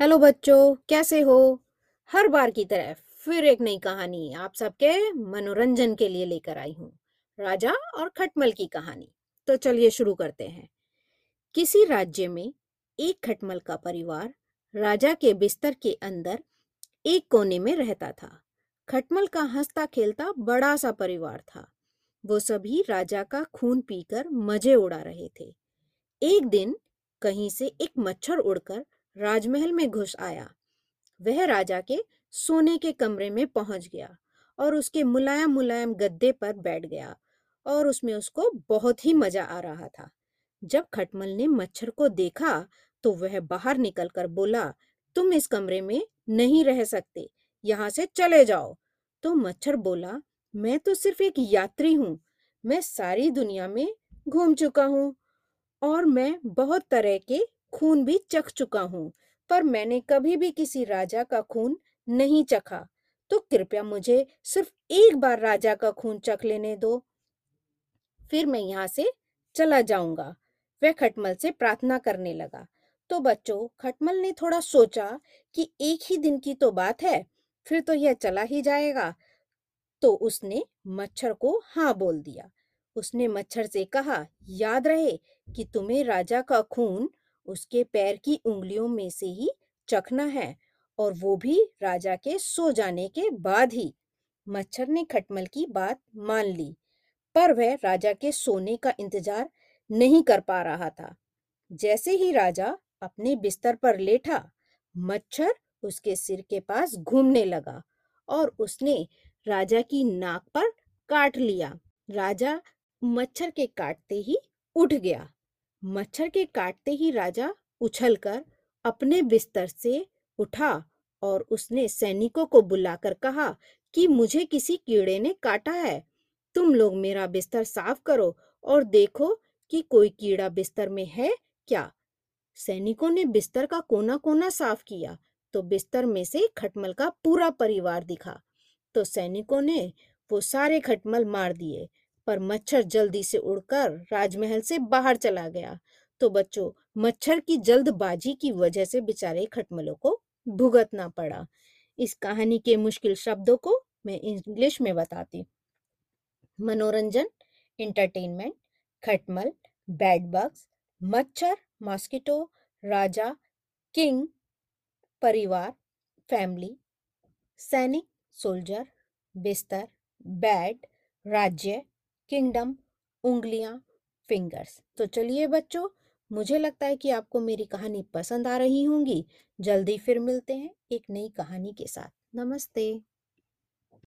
Hello बच्चों, कैसे हो? हर बार की तरह फिर एक नई कहानी आप सबके मनोरंजन के लिए लेकर आई हूँ, राजा और खटमल की कहानी। तो चलिए शुरू करते हैं। किसी राज्य में एक खटमल का परिवार राजा के बिस्तर के अंदर एक कोने में रहता था। खटमल का हंसता खेलता बड़ा सा परिवार था। वो सभी राजा का खून पीकर मज़े उड़ा रहे थे। एक दिन कहीं से एक मच्छर उड़कर राजमहल में घुस आया। वह राजा के सोने के कमरे में पहुँच गया और उसके मुलायम मुलायम गद्दे पर बैठ गया और उसमें उसको बहुत ही मज़ा आ रहा था। जब खटमल ने मच्छर को देखा तो वह बाहर निकलकर बोला, तुम इस कमरे में नहीं रह सकते, यहाँ से चले जाओ। तो मच्छर बोला, मैं तो सिर्फ़ एक यात्री हूँ, मैं सारी दुनिया में घूम चुका हूँ और मैं बहुत तरह के खून भी चख चुका हूँ, पर मैंने कभी भी किसी राजा का खून नहीं चखा। तो कृपया मुझे सिर्फ़ एक बार राजा का खून चख लेने दो। फिर मैं यहाँ से चला जाऊँगा। वह खटमल से प्रार्थना करने लगा। तो बच्चों, खटमल ने थोड़ा सोचा कि एक ही दिन की तो बात है, फिर तो यह चला ही जाएगा। तो उसने मच्छर को हाँ बोल दिया। उसने मच्छर से कहा, याद रहे कि तुम्हें राजा का खून उसके पैर की उंगलियों में से ही चखना है और वो भी राजा के सो जाने के बाद ही। मच्छर ने खटमल की बात मान ली, पर वह राजा के सोने का इंतज़ार नहीं कर पा रहा था। जैसे ही राजा अपने बिस्तर पर लेटा, मच्छर उसके सिर के पास घूमने लगा और उसने राजा की नाक पर काट लिया। राजा मच्छर के काटते ही उठ गया। मच्छर के काटते ही राजा उछलकर अपने बिस्तर से उठा और उसने सैनिकों को बुलाकर कहा कि मुझे किसी कीड़े ने काटा है। तुम लोग मेरा बिस्तर साफ़ करो और देखो कि कोई कीड़ा बिस्तर में है क्या। सैनिकों ने बिस्तर का कोना कोना साफ़ किया तो बिस्तर में से खटमल का पूरा परिवार दिखा। तो सैनिकों ने वो सारे खटमल मार दिए पर मच्छर जल्दी से उड़कर राजमहल से बाहर चला गया। तो बच्चों, मच्छर की जल्दबाजी की वजह से बेचारे खटमलों को भुगतना पड़ा। इस कहानी के मुश्किल शब्दों को मैं इंग्लिश में बताती मनोरंजन इंटरटेनमेंट खटमल, बैड बग्स, मच्छर, मॉस्किटो, राजा, किंग, परिवार, फैमिली, सैनिक, सोल्जर, बिस्तर बैड राज्य किंगडम, उंगलियाँ, फिंगर्स। तो चलिए बच्चों, मुझे लगता है कि आपको मेरी कहानी पसंद आ रही होंगी। जल्दी फिर मिलते हैं एक नई कहानी के साथ। नमस्ते।